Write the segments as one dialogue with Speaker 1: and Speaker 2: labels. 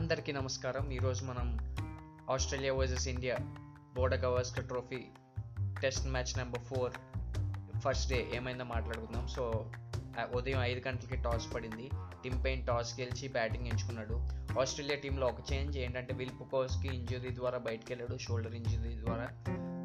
Speaker 1: అందరికీ నమస్కారం. ఈరోజు మనం Australia versus India Border Gavaskar trophy test match number four first day ఏమైందో మాట్లాడుకుందాం. సో ఉదయం ఐదు గంటలకి టాస్ పడింది. టిమ్ పెయిన్ టాస్ గెలిచి బ్యాటింగ్ ఎంచుకున్నాడు. ఆస్ట్రేలియా టీంలో ఒక చేంజ్ ఏంటంటే విల్ పుకోస్కి ఇంజురీ ద్వారా బయటకు వెళ్ళాడు షోల్డర్ ఇంజురీ ద్వారా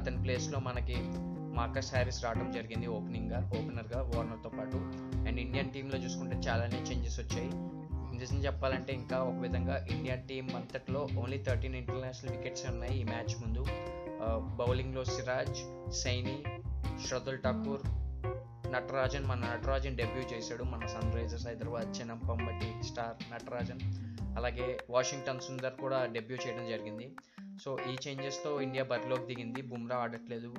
Speaker 1: అతని ప్లేస్లో మనకి మార్కస్ హ్యారిస్ రావడం జరిగింది ఓపెనింగ్గా ఓపెనర్గా వార్నర్తో పాటు. అండ్ ఇండియన్ టీంలో చూసుకుంటే చాలానే చేంజెస్ వచ్చాయి. నిజం చెప్పాలంటే ఇంకా ఒక విధంగా ఇండియా టీం అంతట్లో ఓన్లీ థర్టీన్ ఇంటర్నేషనల్ వికెట్స్ ఉన్నాయి ఈ మ్యాచ్ ముందు. బౌలింగ్లో సిరాజ్ సైని శ్రద్ధుల్ ఠాకూర్ నటరాజన్ మన నటరాజన్ డెబ్యూ చేశాడు. మన sun Risers Hyderabad Chinnappampatti star Natarajan అలాగే వాషింగ్టన్ సుందర్ కూడా డెబ్యూ చేయడం జరిగింది. సో ఈ చేంజెస్తో ఇండియా బరిలోకి దిగింది. బుమ్రా ఆడట్లేదు.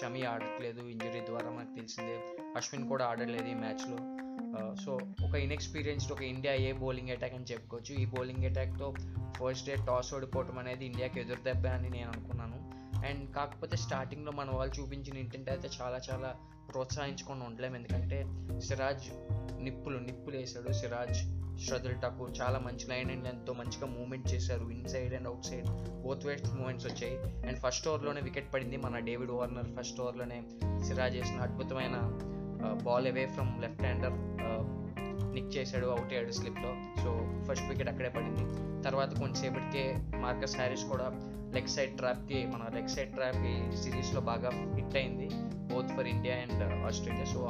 Speaker 1: షమి ఆడట్లేదు. ఇంజరీ ద్వారా మనకు తెలిసిందే. అశ్విన్ కూడా ఆడలేదు ఈ మ్యాచ్లో Uh, సో ఒక ఇన్ఎక్స్పీరియన్స్డ్ ఒక ఇండియా ఏ బౌలింగ్ అటాక్ అని చెప్పుకోవచ్చు. ఈ బౌలింగ్ అటాక్తో ఫస్ట్ డే టాస్ ఓడిపోవటం అనేది ఇండియాకి ఎదురు దెబ్బ అని నేను అనుకున్నాను. అండ్ కాకపోతే స్టార్టింగ్లో మన వాళ్ళు చూపించిన ఇంటెంట్ అయితే చాలా చాలా ప్రోత్సహించుకొని ఉండలేము ఎందుకంటే సిరాజ్ నిప్పులు నిప్పులు వేసాడు సిరాజ్ శ్రద్ధల్ ఠాకూర్ చాలా మంచి లైన్ అండ్ ఎంతో మంచిగా మూమెంట్ చేశారు. Inside and outside both ways movements వచ్చాయి అండ్ ఫస్ట్ ఓవర్లోనే వికెట్ పడింది మన డేవిడ్ వార్నర్ ఫస్ట్ ఓవర్లోనే సిరాజ్ చేసిన అద్భుతమైన ball away from left hander nick చేశాడు అవుట్ అయ్యాడు స్లిప్లో సో ఫస్ట్ వికెట్ అక్కడే పడింది. తర్వాత కొంతసేపటికే మార్కస్ హ్యారిస్ కూడా లెగ్ సైడ్ ట్రాప్కి మన లెగ్ సైడ్ ట్రాప్ ఈ సిరీస్లో బాగా హిట్ అయింది both for India and Australia so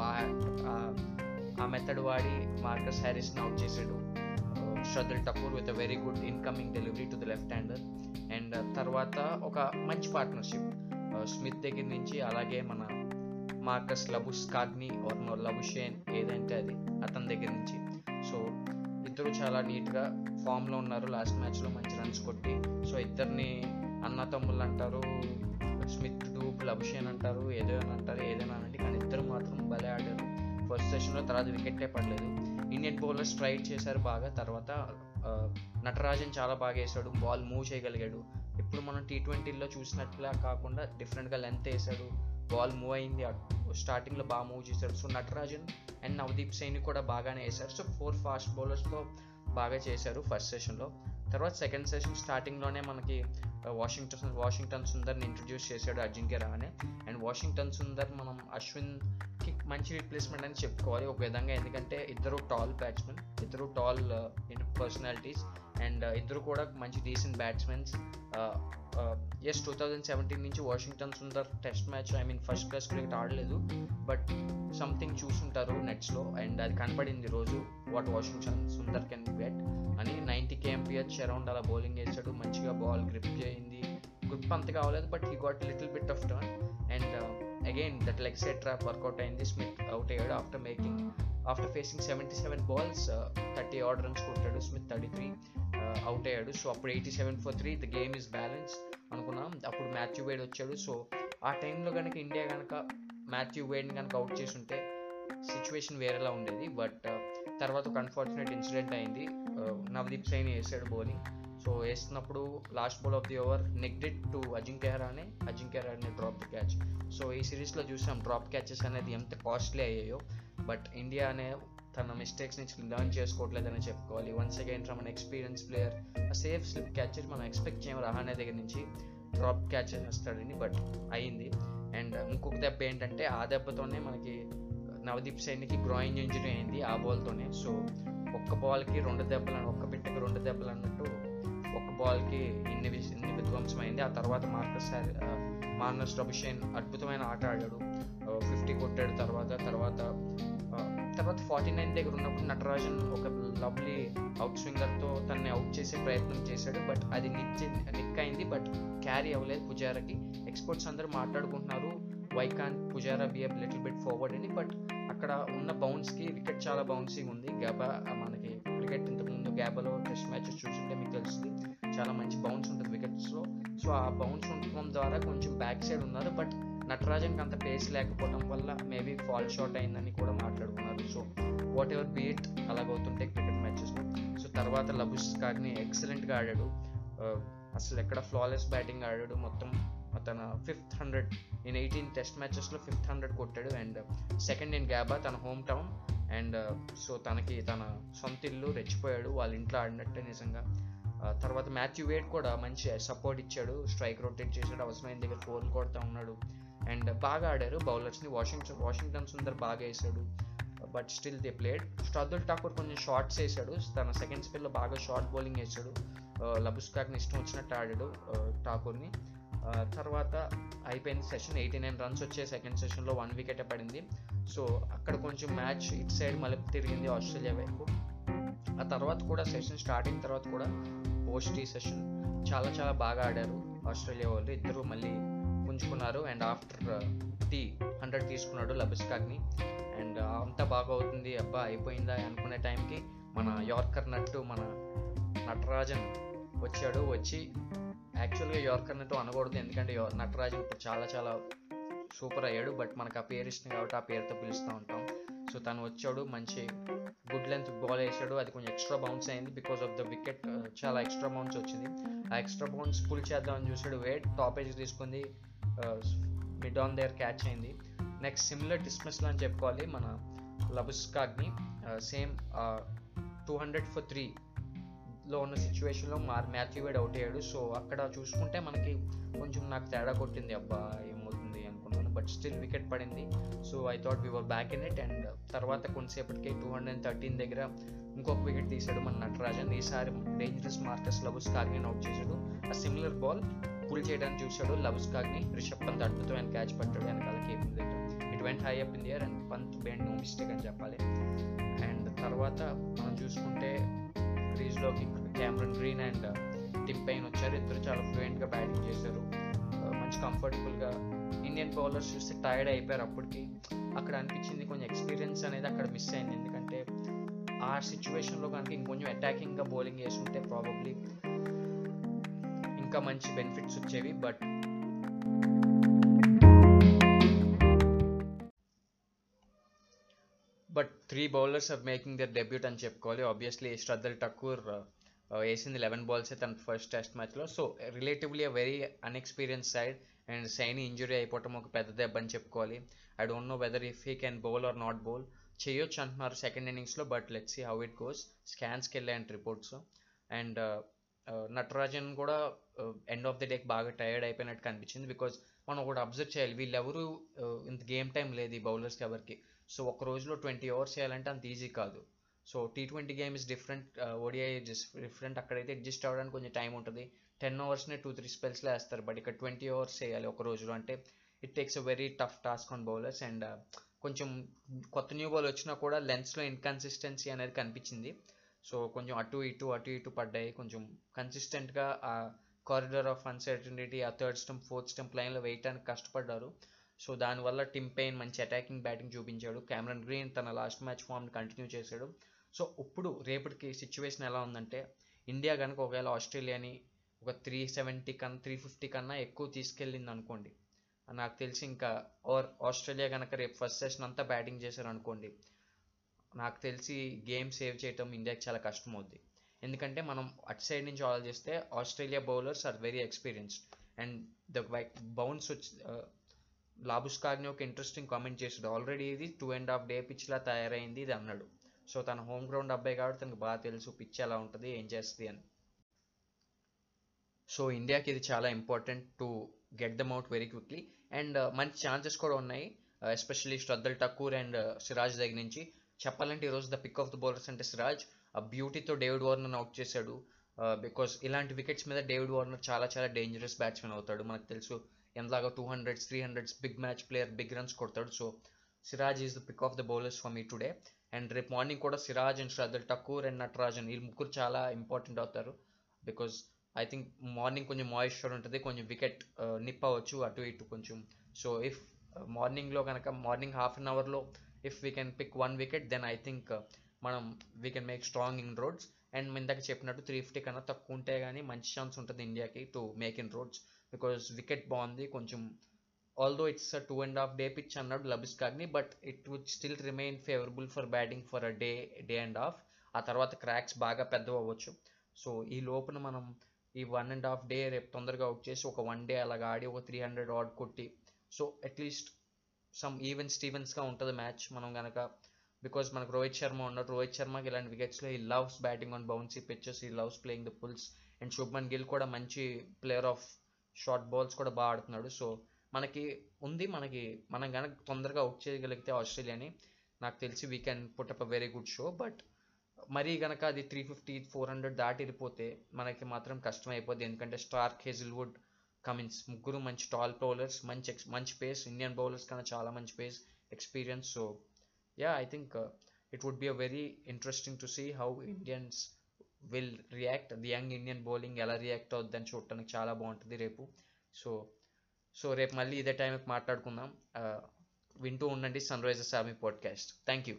Speaker 1: ఆ మెథడ్ వాడి మార్కస్ హ్యారిస్ని అవుట్ చేశాడు. Shardul Thakur with a very good incoming delivery to the left hander and తర్వాత ఒక మంచి పార్ట్నర్షిప్ స్మిత్ దగ్గర నుంచి అలాగే మన మార్కస్ లబుస్ కాగ్ని ఓర్నో లబుషేన్ ఏదంటే అది అతని దగ్గర నుంచి. సో ఇద్దరు చాలా నీట్గా ఫామ్లో ఉన్నారు. లాస్ట్ మ్యాచ్లో మంచి రన్స్ కొట్టి. సో ఇద్దరిని అన్న తమ్ముళ్ళు అంటారు స్మిత్ డూప్ లబుషేన్ అంటారు ఏదైనా అంటారు ఏదైనా అనండి. కానీ ఇద్దరు మాత్రం భలే ఆడారు. ఫస్ట్ సెషన్లో తర్వాత వికెట్టే పడలేదు. ఇండియన్ బౌలర్స్ ట్రై చేశారు బాగా. తర్వాత నటరాజన్ చాలా బాగా వేసాడు బాల్ మూవ్ చేయగలిగాడు. ఇప్పుడు మనం టీ ట్వంటీలో చూసినట్లా కాకుండా డిఫరెంట్గా లెంత్ వేసాడు బాల్ మూవ్ అయింది. స్టార్టింగ్లో బాగా మూవ్ చేశారు సో నటరాజన్ అండ్ నవదీప్ సైని కూడా బాగానే వేశారు. సో ఫోర్ ఫాస్ట్ బౌలర్స్తో బాగా చేశారు ఫస్ట్ సెషన్లో తర్వాత సెకండ్ సెషన్ స్టార్టింగ్లోనే మనకి uh, వాషింగ్టన్ వాషింగ్టన్ సుందర్ని ఇంట్రడ్యూస్ చేశాడు అజింక్య రహానే అండ్ వాషింగ్టన్ సుందర్ మనం అశ్విన్కి మంచి రిప్లేస్మెంట్ అని చెప్పుకోవాలి ఒక విధంగా. ఎందుకంటే ఇద్దరు టాల్ బ్యాట్స్మెన్ ఇద్దరు టాల్ పర్సనాలిటీస్ uh, అండ్ ఇద్దరు కూడా మంచి decent batsmens as two thousand seventeen నుంచి Washington Sundar test match I mean first class cricket ఆడలేదు. బట్ సంథింగ్ చూసుంటారు నెట్స్లో అండ్ అది కనపడింది రోజు what Washington Sundar can get అని నైంటీ కేఎంపిహెచ్ అరౌండ్ అలా బౌలింగ్ వేసాడు మంచిగా బాల్ గ్రిప్ చేయింది. గ్రిప్ అంత కావలేదు but he got little bit of turn and again that leg side trap workout అయింది. స్మిత్ అవుట్ అయ్యాడు after making after facing seventy seven balls thirty order runs కొట్టాడు. Smith thirty three out అయ్యాడు. So అప్పుడు eighty seven four three the game is balance అనుకున్నాం. అప్పుడు Matthew Wade వచ్చాడు. So ఆ టైంలో కనుక ఇండియా కనుక మాథ్యూ వేడ్ని కనుక అవుట్ చేసి ఉంటే సిచ్యువేషన్ వేరేలా ఉండేది. బట్ తర్వాత ఒక అన్ఫార్చునేట్ ఇన్సిడెంట్ అయింది. నవదీప్ సైని వేసాడు బౌలింగ్. సో వేస్తున్నప్పుడు last ball of the over nicked to Ajinkya Rahane Ajinkya Rahane drop the catch so ఈ సిరీస్లో చూసాం డ్రాప్ క్యాచెస్ అనేది ఎంత కాస్ట్లీ అయ్యాయో. బట్ ఇండియా అనే తన మిస్టేక్స్ నుంచి లర్న్ చేసుకోవట్లేదని చెప్పుకోవాలి. Once again from an experience player safe slip catches మనం ఎక్స్పెక్ట్ చేయము రహానే దగ్గర నుంచి డ్రాప్ క్యాచ్ చేస్తాడని బట్ అయింది. అండ్ ఇంకొక దెబ్బ ఏంటంటే ఆ దెబ్బతోనే మనకి నవదీప్ సైనికి గ్రాయింగ్ ఇంజరీ అయింది ఆ బాల్తోనే సో ఒక్క బాల్కి రెండు దెబ్బలు ఒక్క పిట్టకి రెండు దెబ్బలు అన్నట్టు ఒక్క బాల్కి ఇన్ని ఇన్ని విధ్వంసం అయింది. ఆ తర్వాత మార్కస్ మార్నస్ రబిషేన్ అద్భుతమైన ఆట ఆడాడు. ఫిఫ్టీ కొట్టాడు తర్వాత తర్వాత తర్వాత ఫార్టీ నైన్ దగ్గర ఉన్నప్పుడు నటరాజన్ ఒక లవ్లీ అవుట్ స్వింగర్తో తనని అవుట్ చేసే ప్రయత్నం చేశాడు. బట్ అది నిక్ నిక్ అయింది. బట్ క్యారీ అవ్వలేదు పుజారాకి. ఎక్స్పర్ట్స్ అందరూ మాట్లాడుకుంటున్నారు why can Pujara be little bit forward అని. బట్ అక్కడ ఉన్న బౌన్స్కి వికెట్ చాలా బౌన్సింగ్ ఉంది. గబా మనకి క్రికెట్ ఇంతకుముందు గ్యాబాలో టెస్ట్ మ్యాచెస్ చూసుంటే మీకు తెలుస్తుంది చాలా మంచి బౌన్స్ ఉంటుంది వికెట్స్లో సో ఆ బౌన్స్ ఉండటం ద్వారా కొంచెం బ్యాక్ సైడ్ ఉన్నారు. బట్ నటరాజన్కి అంత పేస్ లేకపోవడం వల్ల మేబీ ఫాల్ షాట్ అయిందని కూడా మాట్లాడుకున్నారు. సో వాట్ ఎవర్ బీట్ అలాగవుతుంటే క్రికెట్ మ్యాచెస్లో సో తర్వాత లబుస్ కాగ్ని ఎక్సలెంట్గా ఆడాడు. Uh, అసలు ఎక్కడ ఫ్లాలెస్ బ్యాటింగ్ ఆడాడు. మొత్తం uh, తన fifth hundred in eighteen test మ్యాచెస్లో fifth hundred కొట్టాడు. అండ్ సెకండ్ ఇన్ గ్యాబా తన హోమ్ టౌన్ అండ్ సో తనకి తన సొంత ఇల్లు రెచ్చిపోయాడు. వాళ్ళ ఇంట్లో ఆడినట్టే నిజంగా. Uh, తర్వాత మాథ్యూ వేడ్ కూడా మంచి సపోర్ట్ ఇచ్చాడు. స్ట్రైక్ రొటేట్ చేశాడు. అవసరమైన దగ్గర ఫోన్ కొడతా ఉన్నాడు. అండ్ బాగా ఆడారు. బౌలర్స్ని వాషింగ్టన్ వాషింగ్టన్ సుందర్ బాగా వేశాడు but still they played. Shardul Thakur కొంచెం షార్ట్స్ వేసాడు. తన సెకండ్ స్పెల్లో బాగా షార్ట్ బౌలింగ్ వేసాడు. లబుస్కాక్ని ఇష్టం వచ్చినట్టు ఆడాడు ఠాకూర్ని. తర్వాత అయిపోయింది సెషన్ ఎయిటీ నైన్ రన్స్ వచ్చే సెకండ్ సెషన్లో వన్ వికెట్ పడింది. సో అక్కడ కొంచెం మ్యాచ్ ఇట్ సైడ్ మలుపు తిరిగింది ఆస్ట్రేలియా వైపు. ఆ తర్వాత కూడా సెషన్ స్టార్టింగ్ తర్వాత కూడా పోస్ట్ ఈ సెషన్ చాలా చాలా బాగా ఆడారు ఆస్ట్రేలియా వాళ్ళు. ఇద్దరు మళ్ళీ ఉంచుకున్నారు. And after uh, tea hundred తీసుకున్నాడు లబిస్కాగ్ని అండ్ uh, అంతా బాగా అవుతుంది అబ్బా అయిపోయిందా అనుకునే టైంకి మన యార్కర్ నట్టు మన నటరాజన్ వచ్చాడు. వచ్చి యాక్చువల్గా యార్కర్ నట్టు అనకూడదు. ఎందుకంటే నటరాజన్ ఇప్పుడు చాలా చాలా సూపర్ అయ్యాడు. బట్ మనకు ఆ పేరు ఇష్టం కాబట్టి ఆ పేరుతో పిలుస్తూ ఉంటాం. సో తను వచ్చాడు. మంచి గుడ్ లెంత్ బాల్ వేసాడు. అది కొంచెం ఎక్స్ట్రా బౌన్స్ అయింది. Because of the wicket uh, చాలా ఎక్స్ట్రా బౌన్స్ వచ్చింది. ఆ ఎక్స్ట్రా బౌన్స్ పుల్ చేద్దామని చూసాడు వేట్ టాప్ ఏజ్ తీసుకుంది. మిడ్ ఆన్ దేర్ క్యాచ్ అయింది. నెక్స్ట్ సిమిలర్ డిస్మిస్లో అని చెప్పుకోవాలి. మన Labuschagne same two hundred for three లో ఉన్న సిచ్యువేషన్లో మా మ్యాథ్యూ వేడ్ అవుట్ అయ్యాడు. సో అక్కడ చూసుకుంటే మనకి కొంచెం నాకు తేడా కొట్టింది. అబ్బా ఏమవుతుంది అనుకున్నాను. బట్ స్టిల్ వికెట్ పడింది. So I thought we were back in it. And తర్వాత కొంతసేపటికి టూ హండ్రెడ్ థర్టీన్ దగ్గర ఇంకొక వికెట్ తీశాడు మన నటరాజన్. ఈసారి dangerous Marcus Labuschagne out చేశాడు. ఆ సిమిలర్ బాల్ పుల్ చేయడానికి చూశాడు లబుస్ కాగ్ని రిషబ్ పంత్ అద్భుతమైన క్యాచ్ పట్టాడు వెనకాల కేబుల్ దగ్గర. It went high up in the air and Pant bend no mistake అని చెప్పాలి. అండ్ తర్వాత మనం చూసుకుంటే క్రీజ్లోకి Cameron Green and Tim Paine వచ్చారు. ఇద్దరు చాలా ఫ్లూయెంట్గా బ్యాటింగ్ చేశారు. Uh, మంచి కంఫర్టబుల్గా ఇండియన్ బౌలర్స్ చూస్తే టైర్డ్ అయిపోయారు అప్పటికి. అక్కడ అనిపించింది కొంచెం ఎక్స్పీరియన్స్ అనేది అక్కడ మిస్ అయింది. ఎందుకంటే ఆ సిచ్యువేషన్లో కనుక ఇంకొంచెం అటాకింగ్గా బౌలింగ్ చేస్తుంటే ప్రాబబ్లీ ఇంకా మంచి బెనిఫిట్స్ వచ్చేవి but but three bowlers of making their debut అని చెప్పుకోవాలి. ఆబ్వియస్లీ శ్రద్ధల్ ఠక్కూర్ వేసింది లెవెన్ బాల్స్ తన ఫస్ట్ టెస్ట్ మ్యాచ్లో so relatively very inexperience side and Saini injury అయిపోవటం ఒక పెద్ద దెబ్బ అని చెప్పుకోవాలి. I don't know whether if he can bowl or not bowl చేయొచ్చు అంటున్నారు సెకండ్ ఇన్నింగ్స్లో but let's see how it goes స్కాన్స్కి వెళ్ళాయంట రిపోర్ట్స్ అండ్ నటరాజన్ కూడా ఎండ్ ఆఫ్ ది డేకి బాగా టైర్డ్ అయిపోయినట్టు కనిపించింది బికాజ్ మనం ఒకటి అబ్జర్వ్ చేయాలి. వీళ్ళెవరు ఇంత గేమ్ టైం లేదు ఈ బౌలర్స్కి ఎవరికి. సో ఒక రోజులో ట్వంటీ అవర్స్ చేయాలంటే అంత ఈజీ కాదు. So T twenty game is different ODI different అక్కడైతే అడ్జస్ట్ అవ్వడానికి కొంచెం టైం ఉంటుంది. టెన్ అవర్స్నే టూ త్రీ స్పెల్స్లో వేస్తారు. బట్ ఇక్కడ ట్వంటీ అవర్స్ చేయాలి ఒక రోజులో. అంటే it takes a very tough task on bowlers and కొంచెం కొత్త న్యూ బాల్ వచ్చినా కూడా లెన్స్లో ఇన్కన్సిస్టెన్సీ అనేది కనిపించింది. సో కొంచెం అటు ఇటు అటు ఇటు పడ్డాయి. కొంచెం కన్సిస్టెంట్గా ఆ కారిడార్ ఆఫ్ అన్సర్టనిటీ ఆ థర్డ్ స్టెంప్ ఫోర్త్ స్టెంప్ లైన్లో వేయటానికి కష్టపడ్డారు. సో దానివల్ల టిమ్ పెయిన్ మంచి అటాకింగ్ బ్యాటింగ్ చూపించాడు. క్యామరన్ గ్రీన్ తన లాస్ట్ మ్యాచ్ ఫామ్ని కంటిన్యూ చేశాడు. సో ఇప్పుడు రేపటికి సిచ్యువేషన్ ఎలా ఉందంటే ఇండియా కనుక ఒకవేళ ఆస్ట్రేలియాని ఒక త్రీ సెవెంటీ కన్నా త్రీ ఫిఫ్టీ కన్నా ఎక్కువ తీసుకెళ్ళింది అనుకోండి నాకు తెలిసి ఇంకా ఆర్ ఆస్ట్రేలియా కనుక రేపు ఫస్ట్ సెషన్ అంతా బ్యాటింగ్ చేశారు అనుకోండి నాకు తెలిసి గేమ్ సేవ్ చేయటం ఇండియాకి చాలా కష్టం అవుద్ది ఎందుకంటే మనం అటు సైడ్ నుంచి ఆలోచిస్తే Australia bowlers are very experienced. And the bounce వచ్చి లాబుస్కార్ని ఒక ఇంట్రెస్టింగ్ కామెంట్ చేసాడు ఆల్రెడీ ఇది టూ అండ్ హాఫ్ డే పిచ్లా తయారైంది ఇది అన్నాడు. సో తన హోమ్ గ్రౌండ్ అబ్బాయి కాబట్టి తనకు బాగా తెలుసు పిచ్ ఎలా ఉంటుంది ఏం చేస్తుంది అని. సో ఇండియాకి ఇది చాలా important to get them out very quickly. And మంచి ఛాన్సెస్ కూడా ఉన్నాయి. ఎస్పెషల్లీ శ్రద్ధల్ ఠక్కూర్ అండ్ సిరాజ్ దగ్గర నుంచి. చెప్పాలంటే ఈరోజు the pick of the bowlers అంటే సిరాజ్. ఆ బ్యూటీతో డేవిడ్ వార్నర్ అవుట్ చేశాడు. బికాస్ ఇలాంటి వికెట్స్ మీద డేవిడ్ వార్నర్ చాలా చాలా డేంజరస్ బ్యాట్స్మెన్ అవుతాడు. మనకు తెలుసు ఎంతలాగా two hundreds three hundreds big match player big runs కొడతాడు. So Siraj is the pick of the bowlers for me today and రేపు మార్నింగ్ కూడా సిరాజ్ అండ్ శ్రద్ధల్ ఠక్కూర్ అండ్ నటరాజన్ ఈ ముగ్గురు చాలా ఇంపార్టెంట్ అవుతారు. బికాస్ ఐ థింక్ మార్నింగ్ కొంచెం మాయిశ్చర్ ఉంటుంది కొంచెం వికెట్ నిప్ అవ్వచ్చు అటు ఇటు కొంచెం. సో ఇఫ్ మార్నింగ్లో కనుక మార్నింగ్ హాఫ్ అన్ అవర్లో if we can pick one wicket then I think మనం we can make strong inroads and ఇందాక చెప్పినట్టు త్రీ ఫిఫ్టీ కన్నా తక్కువ ఉంటే కానీ మంచి ఛాన్స్ ఉంటుంది ఇండియాకి to make inroads because wicket బాగుంది కొంచెం although it's two and half day pitch అన్నాడు Labuschagne but it would still remain favourable for batting for a day day and half ఆ తర్వాత క్రాక్స్ బాగా పెద్దవి అవ్వచ్చు. సో ఈ లోపున మనం ఈ వన్ అండ్ హాఫ్ డే రేపు తొందరగా అవుట్ చేసి ఒక వన్ డే అలాగా ఆడి ఒక త్రీ హండ్రెడ్ ఆడ్ కొట్టి so at least some even స్టీవెన్స్గా ఉంటుంది మ్యాచ్ మనం కనుక బికాజ్ మనకు రోహిత్ శర్మ ఉన్నాడు. రోహిత్ శర్మకి ఇలాంటి వికెట్స్లో he loves batting on bouncy pitches he loves playing the pulls and Shubman Gill కూడా మంచి ప్లేయర్ ఆఫ్ షార్ట్ బాల్స్ కూడా బాగా ఆడుతున్నాడు. సో మనకి ఉంది మనకి మనం కనుక తొందరగా అవుట్ చేయగలిగితే ఆస్ట్రేలియాని. నాకు తెలిసి we can put up a very good show but మరీ గనక అది త్రీ ఫిఫ్టీ ఫోర్ హండ్రెడ్ దాటి వెళ్ళిపోతే మనకి మాత్రం కష్టం అయిపోద్ది. ఎందుకంటే స్టార్క్ హెజిల్వుడ్ కమిన్స్. ముగ్గురు మంచి టాల్ బౌలర్స్ మంచి ఎక్స్ మంచి పేస్ ఇండియన్ బౌలర్స్ కన్నా చాలా మంచి pace experience so yeah I think it would be a very interesting to see how Indians will react the young Indian bowling ఎలా react అవుద్దని చూడటానికి చాలా బాగుంటుంది రేపు. సో సో రేపు మళ్ళీ ఇదే టైంకి మాట్లాడుకుందాం. Uh, వింటూ ఉండండి Sunrisers army podcast thank you